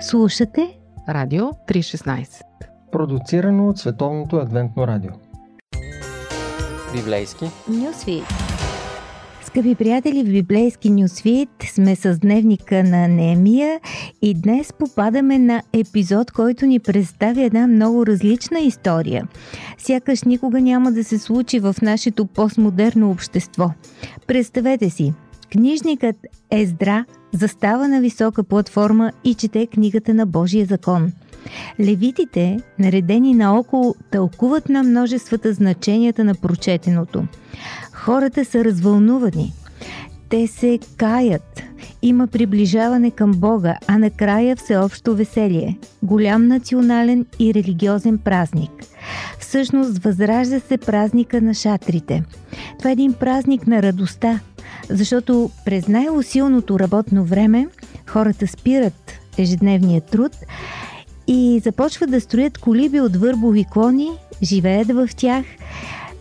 Слушате Радио 316 Продуцирано от Световното адвентно радио Библейски Нюсвит Скъпи приятели, в библейски Нюсвит сме с дневника на Немия и днес попадаме на епизод, който ни представя една много различна история. Сякаш никога няма да се случи в нашето постмодерно общество. Представете си, книжникът Ездра застава на висока платформа и чете книгата на Божия закон. Левитите, наредени наоколо, тълкуват на множествата значенията на прочетеното. Хората са развълнувани. Те се каят. Има приближаване към Бога, а накрая всеобщо веселие. Голям национален и религиозен празник. Всъщност възражда се празника на шатрите. Това е един празник на радостта, защото през най-усилното работно време хората спират ежедневния труд и започват да строят колиби от върбови клони, живеят в тях,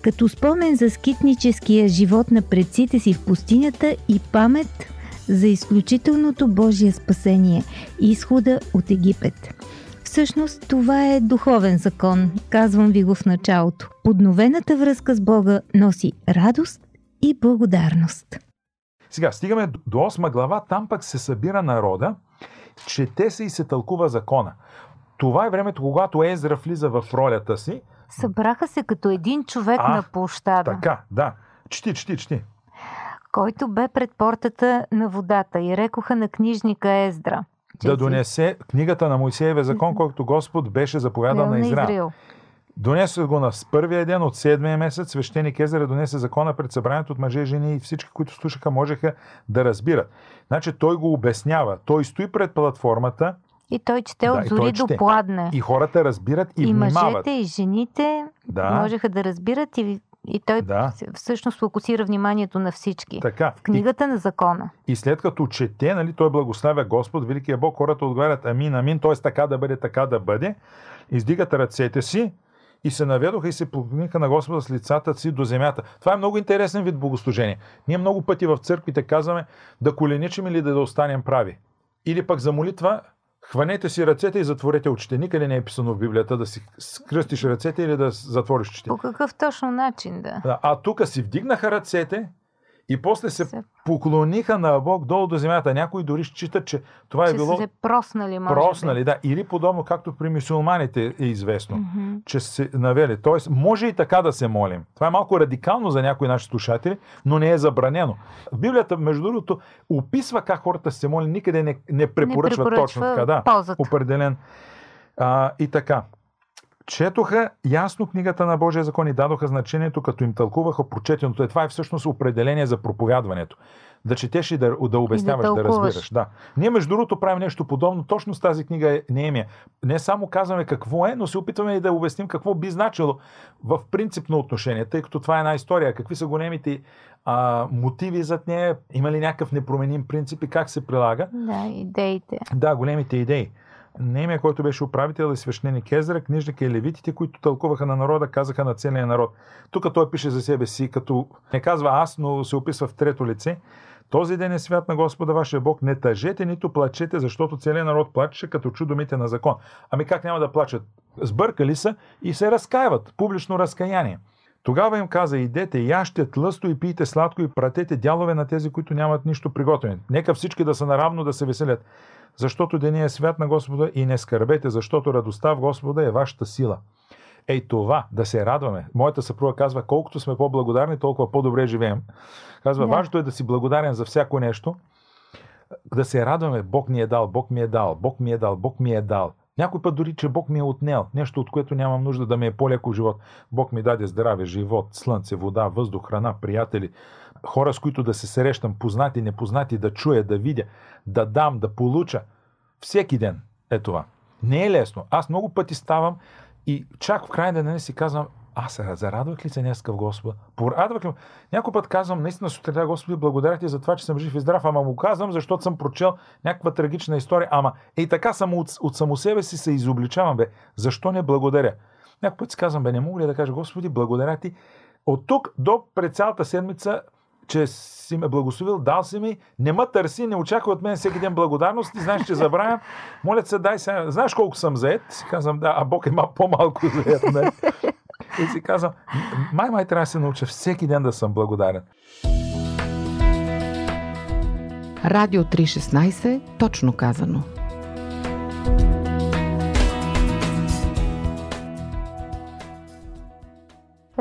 като спомен за скитническия живот на предците си в пустинята и памет за изключителното Божие спасение – изхода от Египет. Всъщност това е духовен закон, казвам ви го в началото. Подновената връзка с Бога носи радост и благодарност. Сега, стигаме до 8 глава, там пък се събира народа, чете се и се тълкува закона. Това е времето, когато Езра влиза в ролята си. Събраха се като един човек А, на площада, Така, да. Чти, чти, чти. който бе пред портата на водата и рекоха на книжника Ездра. Да донесе книгата на Моисееве закон, който Господ беше заповядал на Израел. Донесе го на първия ден от седмия месец. Свещеник Езера донесе закона пред събранието от мъже и жени и всички, които слушаха, можеха да разбират. Значи той го обяснява. Той стои пред платформата И той чете Да, от и зори до пладне. и хората разбират и, и внимават. мъжете, и жените Да. можеха да разбират и, и той Да. всъщност фокусира вниманието на всички. Така. В книгата на закона. И, и след като чете, нали, той благославя Господ, Великия Бог, хората отговарят амин, амин, т.е. така да бъде, така да бъде. Издигат ръцете си и се наведоха и се поклониха на Господа с лицата си до земята. Това е много интересен вид богослужение. Ние много пъти в църквите казваме да коленичим или да останем прави. Или пък за молитва хванете си ръцете и затворете очите. Никъде не е писано в Библията да си скръстиш ръцете или да затвориш очите. По какъв точно начин да? Да, А тук си вдигнаха ръцете и после се поклониха на Бог долу до земята. Някои дори считат, че това е че било са се проснали, може проснали. би. Да. Или подобно, както при мусулманите е известно, Мгм. че се навели. Тоест, може и така да се молим. Това е малко радикално за някои наши слушатели, но не е забранено. Библията, между другото, описва как хората се молят, никъде не, не препоръчва, не точно така. Да, ползата. определен. А, и така. Четоха ясно книгата на Божия закон и дадоха значението, като им тълкуваха прочетеното. Е, това е всъщност определение за проповядването. Да четеш и да, да обясняваш, да, тълкуваш. разбираш. Да. Ние, между другото, правим нещо подобно. Точно с тази книга е Неемия. Не само казваме какво е, но се опитваме и да обясним какво би значило в принципно отношение, тъй като това е една история. Какви са големите а, мотиви зад нея? Има ли някакъв непроменим принцип и как се прилага? Да, идеите. Да, големите идеи. Немия, който беше управител и свещеник Езра, книжника и левитите, които тълкуваха на народа, казаха на целия народ. Тук той пише за себе си, като не казва аз, но се описва в трето лице. Този ден е свят на Господа вашия Бог. Не тъжете, нито плачете, защото целият народ плачеше, като чу думите на закон. Ами как няма да плачат? Сбъркали са и се разкаиват. Публично разкаяние. Тогава им каза, идете, яще тлъсто и пийте сладко и пратете дялове на тези, които нямат нищо приготвено. Нека всички да са наравно да се веселят. Защото деня е свят на Господа и не скърбете, защото радостта в Господа е вашата сила. Ей това, да се радваме. Моята съпруга казва, колкото сме по-благодарни, толкова по-добре живеем. Казва, Да. важното е да си благодарен за всяко нещо, да се радваме, Бог ни е дал, Бог ми е дал, Бог ми е дал, Бог ми е дал. Някой път дори, че Бог ми е отнел, нещо от което нямам нужда да ми е по-леко живот. Бог ми даде здраве, живот, слънце, вода, въздух, храна, приятели, хора с които да се срещам, познати, непознати, да чуя, да видя, да дам, да получа. Всеки ден е това. Не е лесно. Аз много пъти ставам и чак в края на си казвам, аз се зарадвах ли се днеска в Господа? Порадвах ли? Някой път казвам, наистина сутринта, Господи, благодаря ти за това, че съм жив и здрав, ама му казвам, защото съм прочел някаква трагична история, ама и така само от, от само себе си се изобличавам, бе. Защо не благодаря? Някой път си казвам, бе, не мога ли да кажа, Господи, благодаря ти. От тук до пред цялата седмица че си ме благословил, дал си ми, не ме търси, не очаква от мен всеки ден благодарност, ти знаеш, че забравям, моля се, дай сега, знаеш колко съм заед? Си казвам, да, а Бог е ма по-малко заед. Не? И си казвам, май, май трябва да се науча всеки ден да съм благодарен. Радио 316, точно казано.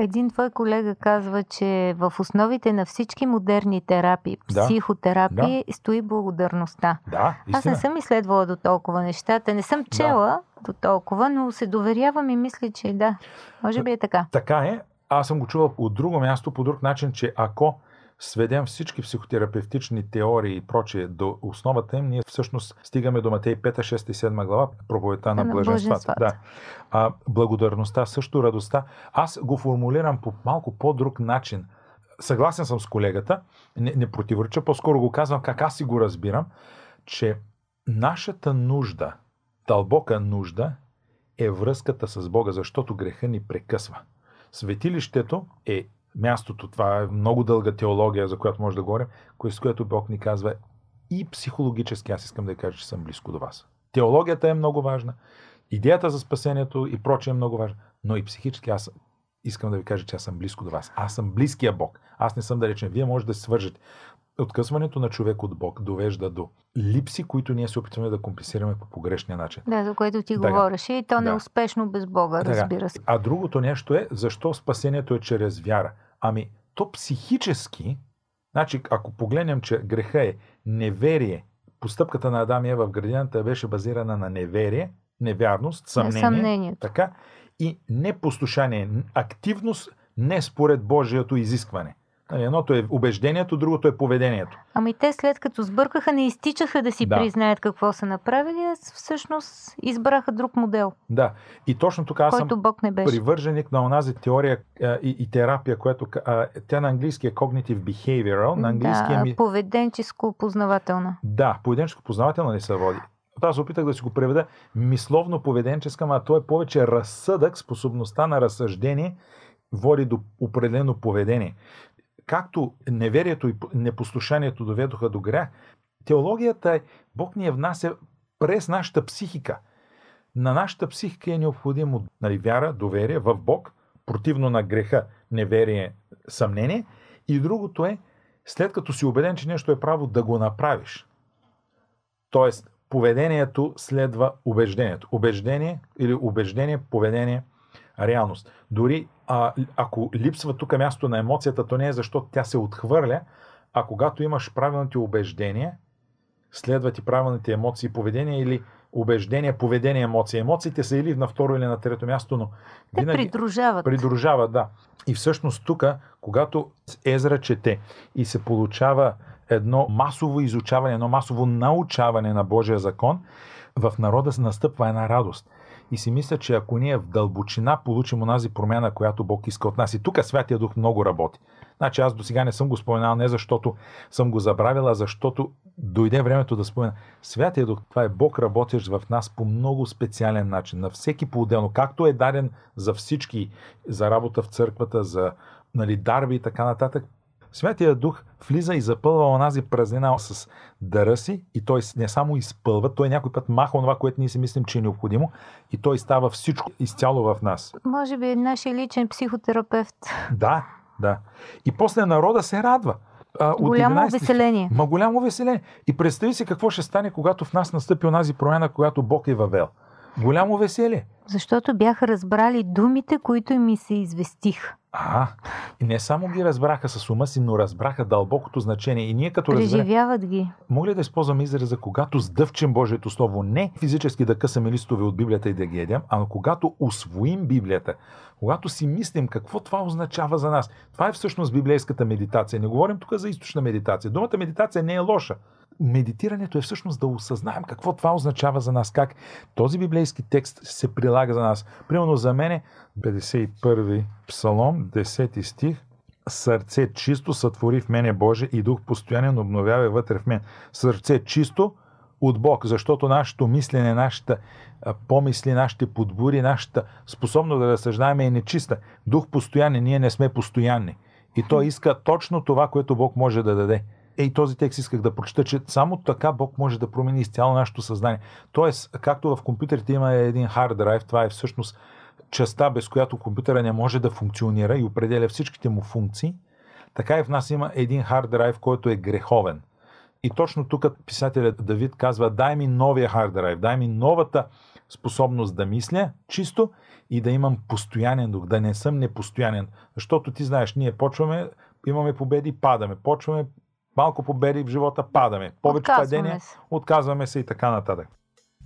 Един твой колега казва, че в основите на всички модерни терапии, Да. психотерапии, стои благодарността. Да, Аз не съм изследвала до толкова нещата, не съм чела до толкова, но се доверявам и мисля, че да. Може би е така. Така е. Аз съм го чувал от друго място, по друг начин, че ако сведем всички психотерапевтични теории и прочие до основата им, ние всъщност стигаме до Матей 5, 6 и 7 глава, проповедта на На блаженствата. Да. А, благодарността, също радостта. Аз го формулирам по малко по-друг начин. Съгласен съм с колегата, не, не противореча, по-скоро го казвам как аз си го разбирам, че нашата нужда, дълбока нужда, е връзката с Бога, защото греха ни прекъсва. Светилището е мястото, това е много дълга теология, за която може да говорим, с което Бог ни казва и психологически, аз искам да кажа, че съм близко до вас. Теологията е много важна, идеята за спасението и прочее е много важна, но и психически аз искам да ви кажа, че аз съм близко до вас. Аз съм близкия Бог. Аз не съм да речем. Вие може да се свържете. Откъсването на човек от Бог довежда до липси, които ние се опитваме да компенсираме по погрешния начин. Да, за което ти Така. говореше и то Да. неуспешно без Бога, Така. разбира се. А другото нещо е, защо спасението е чрез вяра? Ами, то психически, значи, ако погледнем, че греха е неверие, постъпката на Адам и Ева в градината беше базирана на неверие, невярност, съмнение, Съмнението. така, и непослушание, активност не според Божието изискване. Нали, Едното е убеждението, другото е поведението. Ами те след като сбъркаха, не изтичаха да си Да. признаят какво са направили, а всъщност избраха друг модел, Да, и точно тук аз съм Бог не беше. привърженик на онази теория а, и, и терапия, която а, тя на английски е cognitive behavioral, на английски да, е ми... поведенческо-познавателна. Да, поведенческо познавателна ли се води? Аз опитах да си го преведа мисловно-поведенческа, а то е повече разсъдък, способността на разсъждение води до определено поведение. Както неверието и непослушанието доведоха до грях, теологията е, Бог ни я внася през нашата психика. На нашата психика е необходимо нали, вяра, доверие в Бог, противно на греха, неверие, съмнение. И другото е, след като си убеден, че нещо е право, да го направиш. Тоест, поведението следва убеждението. Убеждение или убеждение, поведение, реалност. Дори а, ако липсва тук място на емоцията, то не е защото тя се отхвърля, а когато имаш правилните убеждения, следват и правилните емоции и поведение или убеждение, поведение, емоции. Емоциите са или на второ или на трето място, но Те винаги придружават. придружава, да. И всъщност тук, когато Езра чете и се получава едно масово изучаване, едно масово научаване на Божия закон, в народа се настъпва една радост. И си мисля, че ако ние в дълбочина получим онази промяна, която Бог иска от нас, и тук Святия Дух много работи. Значи аз до сега не съм го споменал не защото съм го забравил, а защото дойде времето да спомена. Святия Дух, това е Бог работещ в нас по много специален начин, на всеки по-отделно, както е даден за всички, за работа в църквата, за нали, дарби и така нататък. Святия Дух влиза и запълва онази празнина с дъра си и той не само изпълва, той някой път маха това, което ние си мислим, че е необходимо и той става всичко изцяло в нас. Може би е нашия личен психотерапевт. Да, да. И после народа се радва. А, Голямо 11 стих. веселение. Ма голямо веселение. И представи си какво ще стане, когато в нас настъпи онази промяна, която Бог е въвел. Голямо веселие. Защото бяха разбрали думите, които им и се известиха. А, и не само ги разбраха с ума си, но разбраха дълбокото значение. И ние като разберем, Преживяват ги. мога ли да използвам израза, когато сдъвчем Божието Слово, не физически да късаме листове от Библията и да ги едем, а когато освоим Библията, когато си мислим какво това означава за нас. Това е всъщност библейската медитация. Не говорим тук за източна медитация. Думата медитация не е лоша. Медитирането е всъщност да осъзнаем какво това означава за нас, как този библейски текст се прилага за нас. Примерно за мен 51 псалом, 10 стих, сърце чисто сътвори в мене Боже и дух постоянен обновява вътре в мен. Сърце чисто от Бог, защото нашето мислене, нашата помисли, нашите подбури, нашата способност да разсъждаваме е нечиста. Дух постоянен, ние не сме постоянни. И той иска точно това, което Бог може да даде. Ей, този текст исках да прочета, че само така Бог може да промени изцяло нашето съзнание. Тоест, както в компютрите има един hard drive, това е всъщност частта, без която компютъра не може да функционира и определя всичките му функции, така и в нас има един hard drive, който е греховен. И точно тук писателят Давид казва, дай ми новия hard drive, дай ми новата способност да мисля чисто и да имам постоянен дух, да не съм непостоянен. Защото ти знаеш, ние почваме, имаме победи, падаме. Почваме малко победи в живота, падаме. Повече падения, отказваме се и така нататък.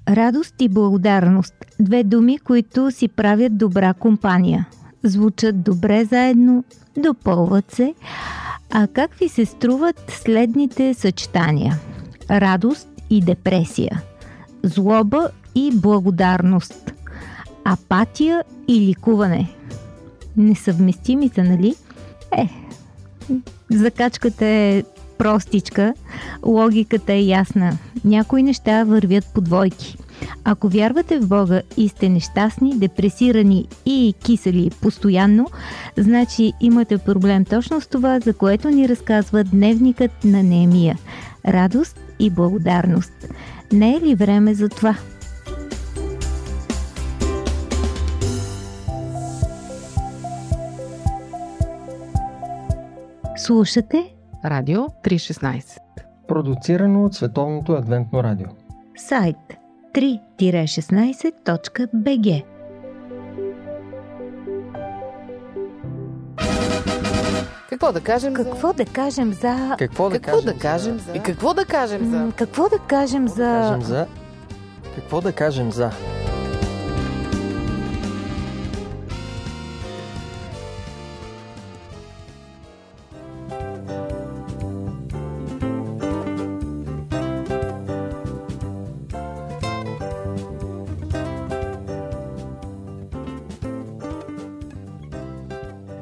Радост и благодарност. Две думи, които си правят добра компания. Звучат добре заедно, допълват се. А как ви се струват следните съчетания? Радост и депресия. Злоба и благодарност. Апатия и ликуване. Несъвместими са, нали? Е, закачката е простичка, логиката е ясна. Някои неща вървят по двойки. Ако вярвате в Бога и сте нещастни, депресирани и кисели постоянно, значи имате проблем точно с това, за което ни разказва дневникът на Неемия. Радост и благодарност. Не е ли време за това? Слушате Радио 316 Продуцирано от Световното адвентно радио. Сайт 3-16.bg Какво да кажем Какво да кажем за... Какво да Какво кажем? да кажем за... И какво да кажем за... Какво да кажем за... Кажем за... Какво да кажем за...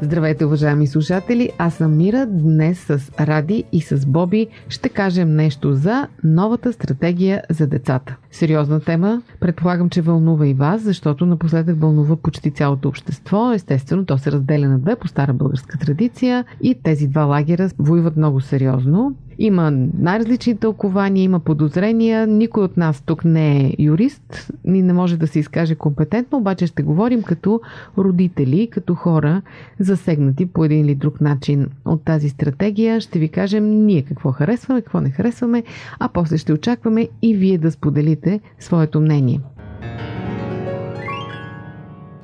Здравейте, уважаеми слушатели! Аз съм Мира. Днес с Ради и с Боби ще кажем нещо за новата стратегия за децата. Сериозна тема. Предполагам, че вълнува и вас, защото напоследък вълнува почти цялото общество. Естествено, то се разделя на две по стара българска традиция и тези два лагера воюват много сериозно. Има най-различни тълкования, има подозрения. Никой от нас тук не е юрист, ни не може да се изкаже компетентно, обаче ще говорим като родители, като хора, засегнати по един или друг начин от тази стратегия. Ще ви кажем ние какво харесваме, какво не харесваме, а после ще очакваме и вие да споделите своето мнение.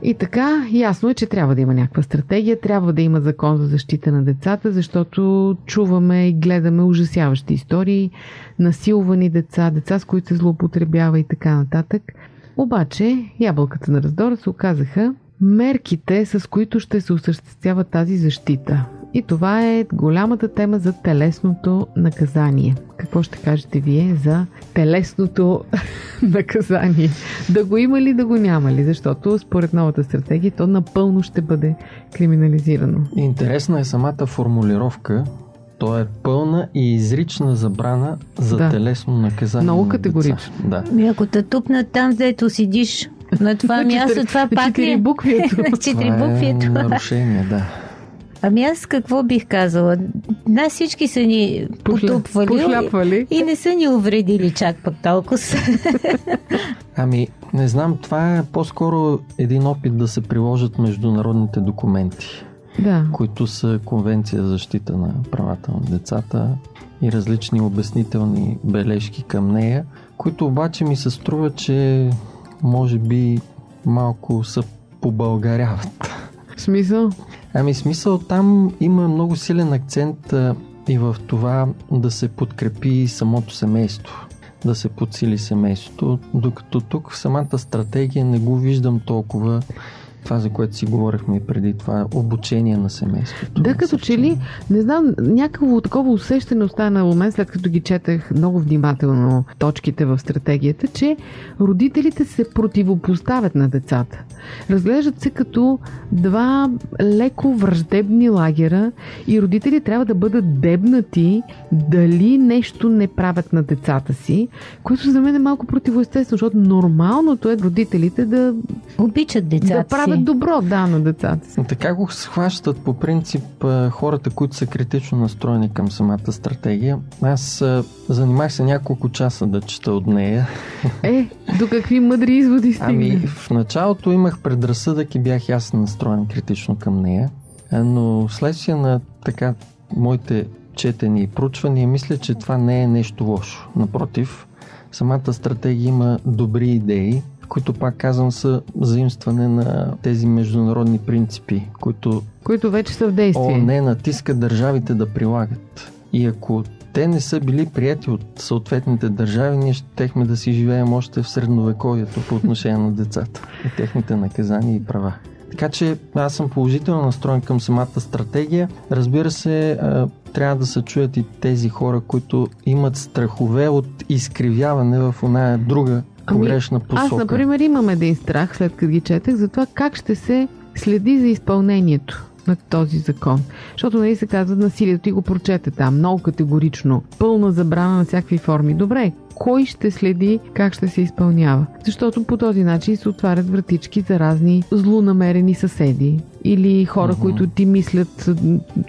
И така, ясно е, че трябва да има някаква стратегия, трябва да има закон за защита на децата, защото чуваме и гледаме ужасяващи истории, насилвани деца, деца с които се злоупотребява и така нататък. Обаче, ябълката на раздора се оказаха мерките, с които ще се осъществява тази защита. И това е голямата тема за телесното наказание. Какво ще кажете вие за телесното наказание? Да го има ли, да го няма ли? Защото според новата стратегия то напълно ще бъде криминализирано. Интересна е самата формулировка. То е пълна и изрична забрана за Да. телесно наказание. Много категорично. Да. Ми ако те тупнат там, дето седиш на това място, това пак ли четири е? буквието. На четири Това е буквието. нарушение, да. Ами аз какво бих казала? Нас всички са ни потупвали Пошляпвали. и не са ни увредили чак пък толкова. Ами, не знам, това е по-скоро един опит да се приложат международните документи, Да. които са Конвенция за защита на правата на децата и различни обяснителни бележки към нея, които обаче ми се струва, че може би малко са побългаряват. В смисъл? Ами смисъл там има много силен акцент а, и в това да се подкрепи самото семейство, да се подсили семейството, докато тук самата стратегия не го виждам толкова това, за което си говорихме и преди това, обучение на семейството. Да, като че ли, не знам, някакво такова усещане остана у мен, след като ги четах много внимателно точките в стратегията, че родителите се противопоставят на децата. Разглеждат се като два леко враждебни лагера и родители трябва да бъдат дебнати дали нещо не правят на децата си, което за мен е малко противоестествено, защото нормалното е родителите да Обичат децата да правят правят добро, да, на децата си. Така го схващат по принцип хората, които са критично настроени към самата стратегия. Аз занимах се няколко часа да чета от нея. Е, до какви мъдри изводи стигна? Ами, в началото имах предразсъдък и бях ясно настроен критично към нея, но следствие на така моите четени и проучвания, мисля, че това не е нещо лошо. Напротив, самата стратегия има добри идеи, които пак казвам са заимстване на тези международни принципи, които, които вече са в действие. не натиска държавите да прилагат. И ако те не са били прияти от съответните държави, ние щехме да си живеем още в средновековието по отношение на децата и техните наказания и права. Така че аз съм положително настроен към самата стратегия. Разбира се, трябва да се чуят и тези хора, които имат страхове от изкривяване в една друга ами, погрешна посока. Аз, например, имам един страх, след като ги четах, за това как ще се следи за изпълнението на този закон. Защото нали се казва насилието, ти го прочете там много категорично. Пълна забрана на всякакви форми. Добре, кой ще следи как ще се изпълнява? Защото по този начин се отварят вратички за разни злонамерени съседи или хора, uh-huh. които ти мислят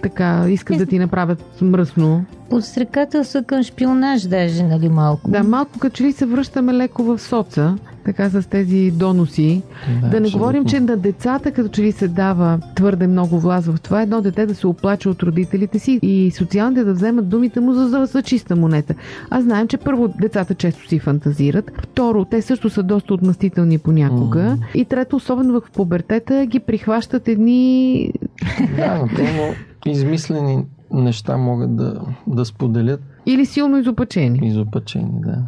така, искат да ти направят мръсно. Подстрекателство към шпионаж даже, нали малко? Да, малко като че ли се връщаме леко в соца, така с тези доноси. Да, да не говорим, че на децата като че ли се дава твърде много власт в това, едно дете да се оплаче от родителите си и социалните да вземат думите му за, за, за чиста монета. Аз знаем, че първо децата често си фантазират, второ, те също са доста отмъстителни понякога mm. и трето, особено в пубертета, ги прихващат едни... Да, напълно измислени неща могат да, да споделят. Или силно изопачени. Изопачени, да.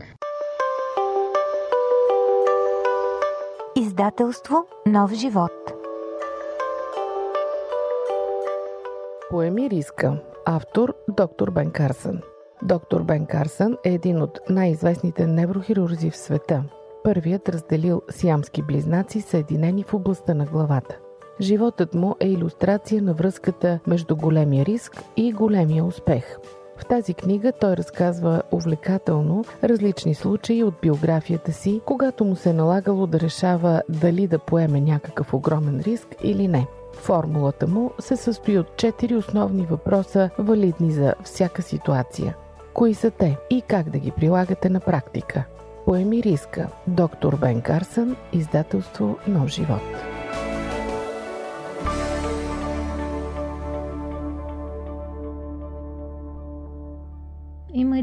Издателство Нов живот. Поеми риска. Автор доктор Бен Карсън. Доктор Бен Карсън е един от най-известните неврохирурзи в света. Първият разделил сиамски близнаци, съединени в областта на главата. Животът му е иллюстрация на връзката между големия риск и големия успех. В тази книга той разказва увлекателно различни случаи от биографията си, когато му се е налагало да решава дали да поеме някакъв огромен риск или не. Формулата му се състои от четири основни въпроса, валидни за всяка ситуация. Кои са те и как да ги прилагате на практика? Поеми риска. Доктор Бен Карсън, издателство Нов живот.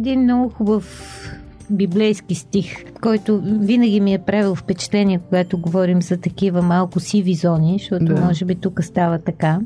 Един много хубав библейски стих, който винаги ми е правил впечатление, когато говорим за такива малко сиви зони, защото да. може би тук става така.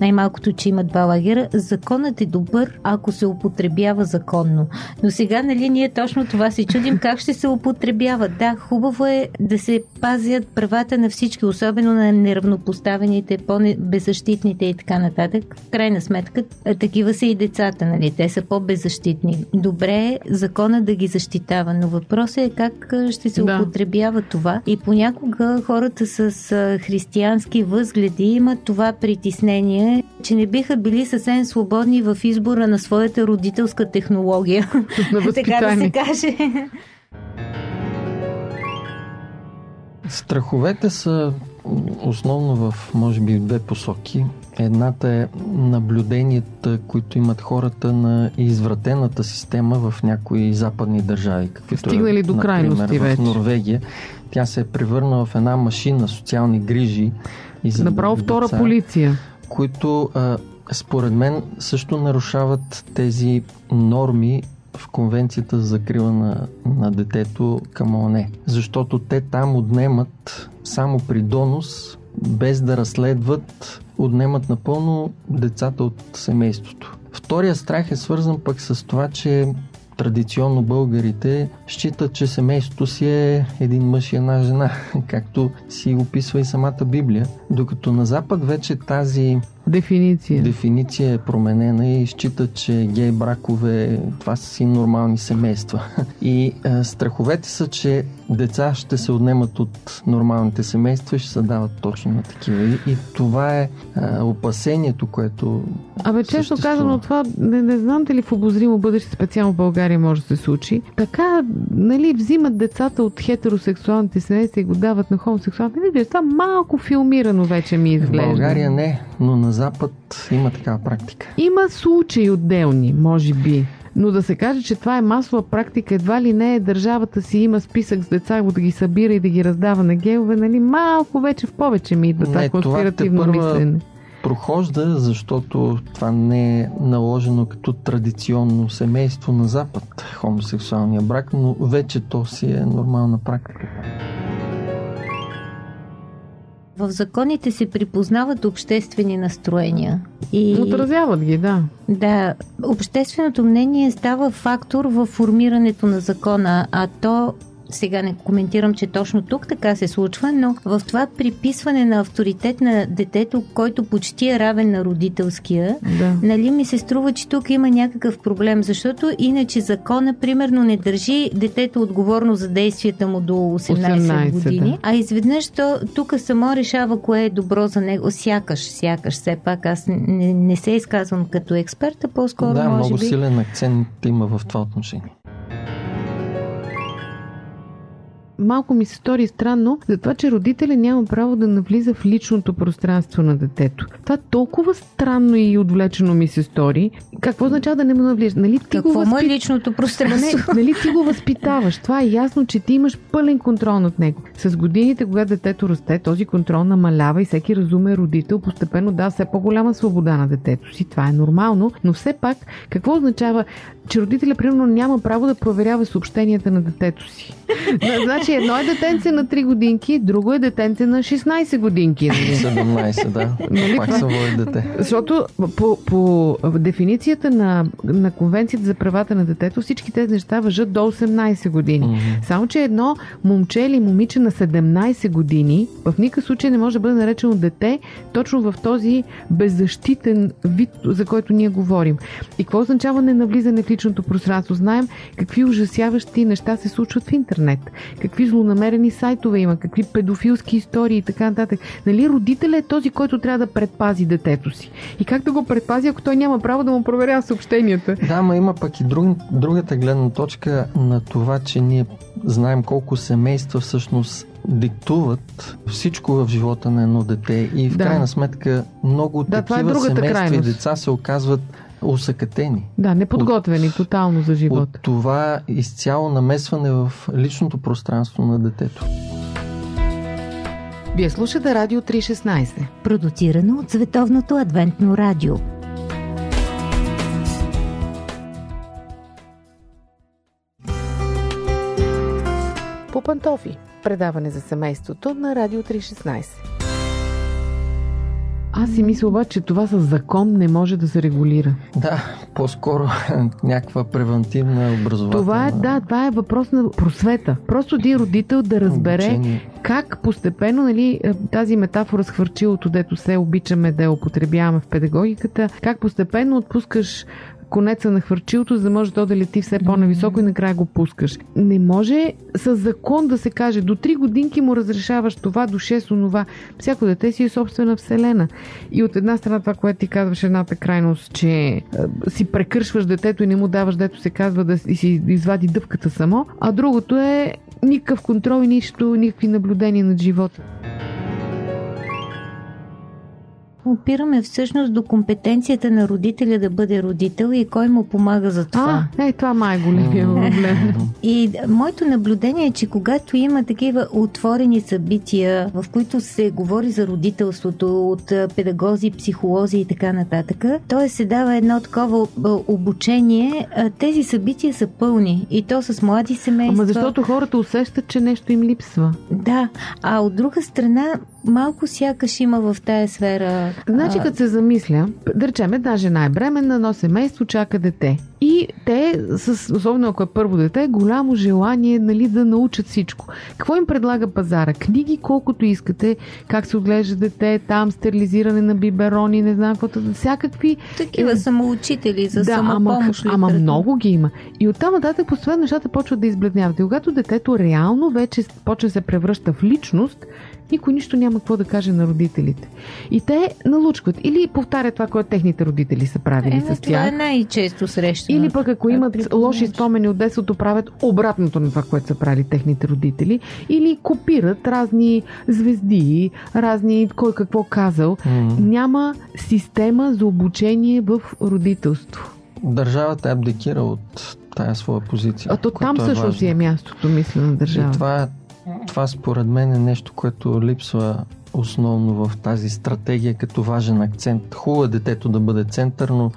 Най-малкото, че има два лагера. Законът е добър, ако се употребява законно. Но сега, нали, ние точно това се чудим как ще се употребява. Да, хубаво е да се пазят правата на всички, особено на неравнопоставените, по-беззащитните и така нататък. В крайна сметка, такива са и децата, нали? Те са по-беззащитни. Добре е закона да ги защити защитава, но въпросът е как ще се да. употребява това. И понякога хората с християнски възгледи имат това притеснение, че не биха били съвсем свободни в избора на своята родителска технология. така да се каже. Страховете са основно в, може би, две посоки. Едната е наблюденията, които имат хората на извратената система в някои западни държави. Каквито Стигнали е, до крайности вече. В Норвегия тя се е превърнала в една машина социални грижи. И за Направо втора деца, полиция. Които а, според мен също нарушават тези норми в Конвенцията за закрила на, на детето към ОНЕ. Защото те там отнемат само при донос, без да разследват, отнемат напълно децата от семейството. Втория страх е свързан пък с това, че традиционно българите считат, че семейството си е един мъж и една жена, както си описва и самата Библия. Докато на Запад вече тази дефиниция. Дефиниция е променена и счита, че гей бракове това са си нормални семейства. И а, страховете са, че деца ще се отнемат от нормалните семейства и ще се дават точно на такива. И, и това е а, опасението, което. Абе, честно казано, това не, не знам дали в обозримо бъдеще, специално в България, може да се случи. Така, нали, взимат децата от хетеросексуалните семейства и го дават на хомосексуалните. Нали, това малко филмирано вече ми изглежда. В България не, но на Запад има такава практика. Има случаи отделни, може би. Но да се каже, че това е масова практика, едва ли не е държавата си има списък с деца, да ги събира и да ги раздава на геове, нали? Малко вече в повече ми идва това конспиративно мислене прохожда, защото това не е наложено като традиционно семейство на Запад, хомосексуалния брак, но вече то си е нормална практика. В законите се припознават обществени настроения. И... Отразяват ги, да. Да. Общественото мнение става фактор в формирането на закона, а то сега не коментирам, че точно тук така се случва, но в това приписване на авторитет на детето, който почти е равен на родителския, да. нали ми се струва, че тук има някакъв проблем, защото иначе закона, примерно, не държи детето отговорно за действията му до 18, 18 години, да. а изведнъж то, тук само решава кое е добро за него. Сякаш, сякаш, все пак аз не, не се изказвам като експерт, а по-скоро да, може много би... силен акцент има в това отношение малко ми се стори странно, за това, че родителя няма право да навлиза в личното пространство на детето. Това толкова странно и отвлечено ми се стори. Какво означава да не му навлизаш? Нали, ти Какво го възпит... е личното пространство? Не, нали ти го възпитаваш? Това е ясно, че ти имаш пълен контрол над него. С годините, когато детето расте, този контрол намалява и всеки разумен родител постепенно дава все по-голяма свобода на детето си. Това е нормално, но все пак какво означава, че родителя примерно няма право да проверява съобщенията на детето си? Значи едно е детенце на 3 годинки, друго е детенце на 16 годинки. 17, да. Нали? Пак се води дете. Защото по, по дефиницията на, на Конвенцията за правата на детето всички тези неща въжат до 18 години. Mm-hmm. Само, че едно момче или момиче на 17 години в никакъв случай не може да бъде наречено дете точно в този беззащитен вид, за който ние говорим. И какво означава не навлизане в личното пространство? Знаем какви ужасяващи неща се случват в интернет. Какви злонамерени сайтове има, какви педофилски истории и така нататък. Нали, родителя е този, който трябва да предпази детето си. И как да го предпази, ако той няма право да му проверява съобщенията? Да, ма има пък и друг, другата гледна точка на това, че ние знаем колко семейства всъщност диктуват всичко в живота на едно дете и в да. крайна сметка много да, такива е семейства крайност. и деца се оказват усъкатени. Да, неподготвени от, тотално за живота. От това изцяло намесване в личното пространство на детето. Вие слушате Радио 316. Продуцирано от Световното адвентно радио. По пантофи. Предаване за семейството на Радио 316. Аз си мисля обаче, че това с закон не може да се регулира. Да, по-скоро някаква превентивна образователна... Това е, да, това е въпрос на просвета. Просто един родител да разбере Обучение. как постепенно, нали, е, тази метафора с хвърчилото, дето се обичаме да я употребяваме в педагогиката, как постепенно отпускаш конеца на хвърчилото, за да може то да лети все по-нависоко и накрая го пускаш. Не може с закон да се каже до 3 годинки му разрешаваш това, до 6 онова. Всяко дете си е собствена вселена. И от една страна това, което ти казваш едната крайност, че е, си прекършваш детето и не му даваш, дето се казва да си извади дъвката само, а другото е никакъв контрол и нищо, никакви наблюдения над живота опираме всъщност до компетенцията на родителя да бъде родител и кой му помага за това. А, е, това май е големия проблем. И моето наблюдение е, че когато има такива отворени събития, в които се говори за родителството от педагози, психолози и така нататък, т.е. се дава едно такова обучение, тези събития са пълни и то с млади семейства. Ама защото хората усещат, че нещо им липсва. Да, а от друга страна малко сякаш има в тая сфера. Значи, като се замисля, да речем, една жена е бременна, но семейство чака дете. И те, с, особено ако е първо дете, голямо желание нали, да научат всичко. Какво им предлага пазара? Книги колкото искате, как се отглежда дете, там стерилизиране на биберони, не знам какво, всякакви... Такива е, самоучители за да, самопомощ. Ама, ама много ги има. И оттам нататък постепенно нещата почват да избледняват. И когато детето реално вече почва да се превръща в личност, никой нищо няма какво да каже на родителите. И те налучкват или повтарят това, което техните родители са правили е, с тях. Това е най-често срещано. Или пък ако имат лоши спомени от детството, правят обратното на това, което са правили техните родители. Или копират разни звезди, разни кой какво казал. Mm. Няма система за обучение в родителство. Държавата е абдикира от тая своя позиция. А то там е също си е мястото, мисля, на държавата. И това, това според мен е нещо, което липсва основно в тази стратегия като важен акцент. Хубаво е детето да бъде център, но,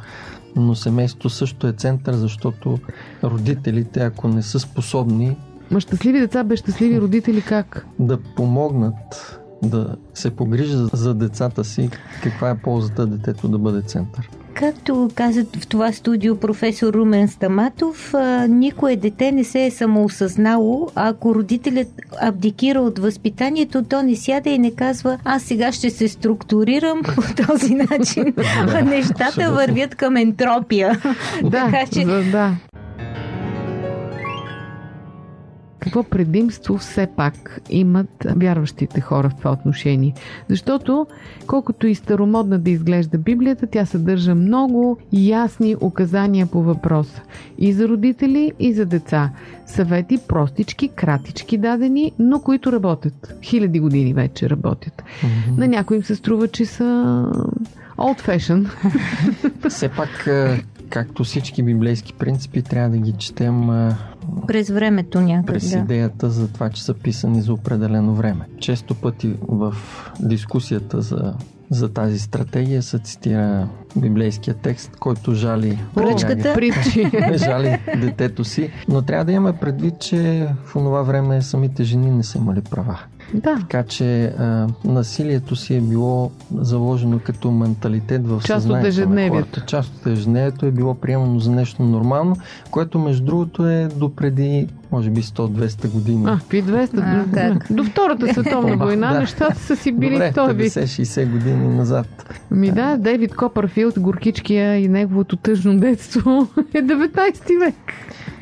но семейството също е център, защото родителите, ако не са способни... Ма щастливи деца без щастливи родители как? Да помогнат да се погрижат за децата си, каква е ползата детето да бъде център. Както каза в това студио професор Румен Стаматов, никое дете не се е самоосъзнало, а ако родителят абдикира от възпитанието, то не сяда и не казва, аз сега ще се структурирам по този начин. Нещата вървят към ентропия. Да, така, че... да. Какво предимство все пак имат вярващите хора в това отношение. Защото, колкото и старомодна да изглежда Библията, тя съдържа много ясни указания по въпроса. И за родители, и за деца. Съвети простички, кратички дадени, но които работят. Хиляди години вече работят. Mm-hmm. На някои им се струва, че са old fashion. Все пак както всички библейски принципи, трябва да ги четем през времето някъде. През да. идеята за това, че са писани за определено време. Често пъти в дискусията за за тази стратегия се цитира библейския текст, който жали Пръчката. Жали детето си. Но трябва да имаме предвид, че в това време самите жени не са имали права. Да. Така че а, насилието си е било заложено като менталитет в Част от ежедневието. Част от ежедневието е било приемано за нещо нормално, което между другото е допреди може би 100-200 години. А, пи 200. А, как? До Втората световна война да. нещата са си били Добре, в този 50-60 години назад. Ми да, Дейвид Копърфилд, Горкичкия и неговото тъжно детство е 19 век.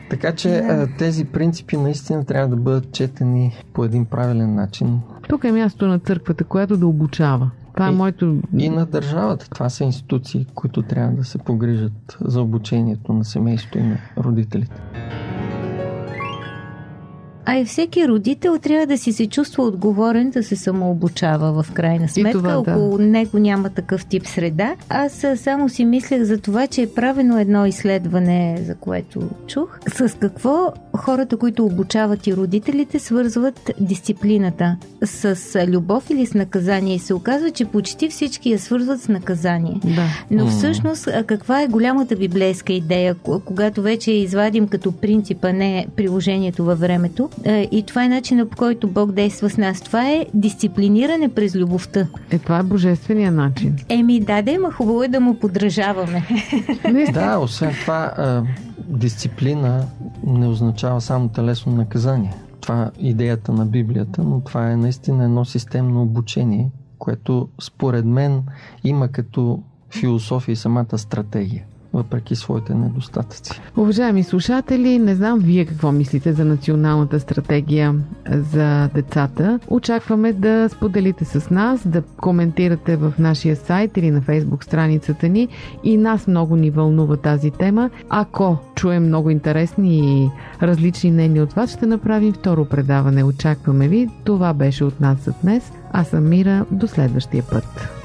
Така че да. тези принципи наистина трябва да бъдат четени по един правилен начин. Тук е място на църквата, която да обучава. Това е и, моето... И на държавата. Това са институции, които трябва да се погрижат за обучението на семейството и на родителите. А и всеки родител трябва да си се чувства отговорен да се самообучава в крайна сметка. Това, да. Около него няма такъв тип среда. Аз само си мислех за това, че е правено едно изследване, за което чух. С какво хората, които обучават и родителите, свързват дисциплината? С любов или с наказание? И се оказва, че почти всички я свързват с наказание. Да. Но всъщност, каква е голямата библейска идея, когато вече извадим като принципа, не приложението във времето? Е, и това е начинът по който Бог действа с нас. Това е дисциплиниране през любовта. Е, това е божествения начин. Еми, да, да, ма хубаво е да му подражаваме. да, освен това, дисциплина не означава само телесно наказание. Това е идеята на Библията, но това е наистина едно системно обучение, което според мен има като философия и самата стратегия въпреки своите недостатъци. Уважаеми слушатели, не знам вие какво мислите за националната стратегия за децата. Очакваме да споделите с нас, да коментирате в нашия сайт или на фейсбук страницата ни и нас много ни вълнува тази тема. Ако чуем много интересни и различни мнения от вас, ще направим второ предаване. Очакваме ви. Това беше от нас за днес. Аз съм Мира. До следващия път.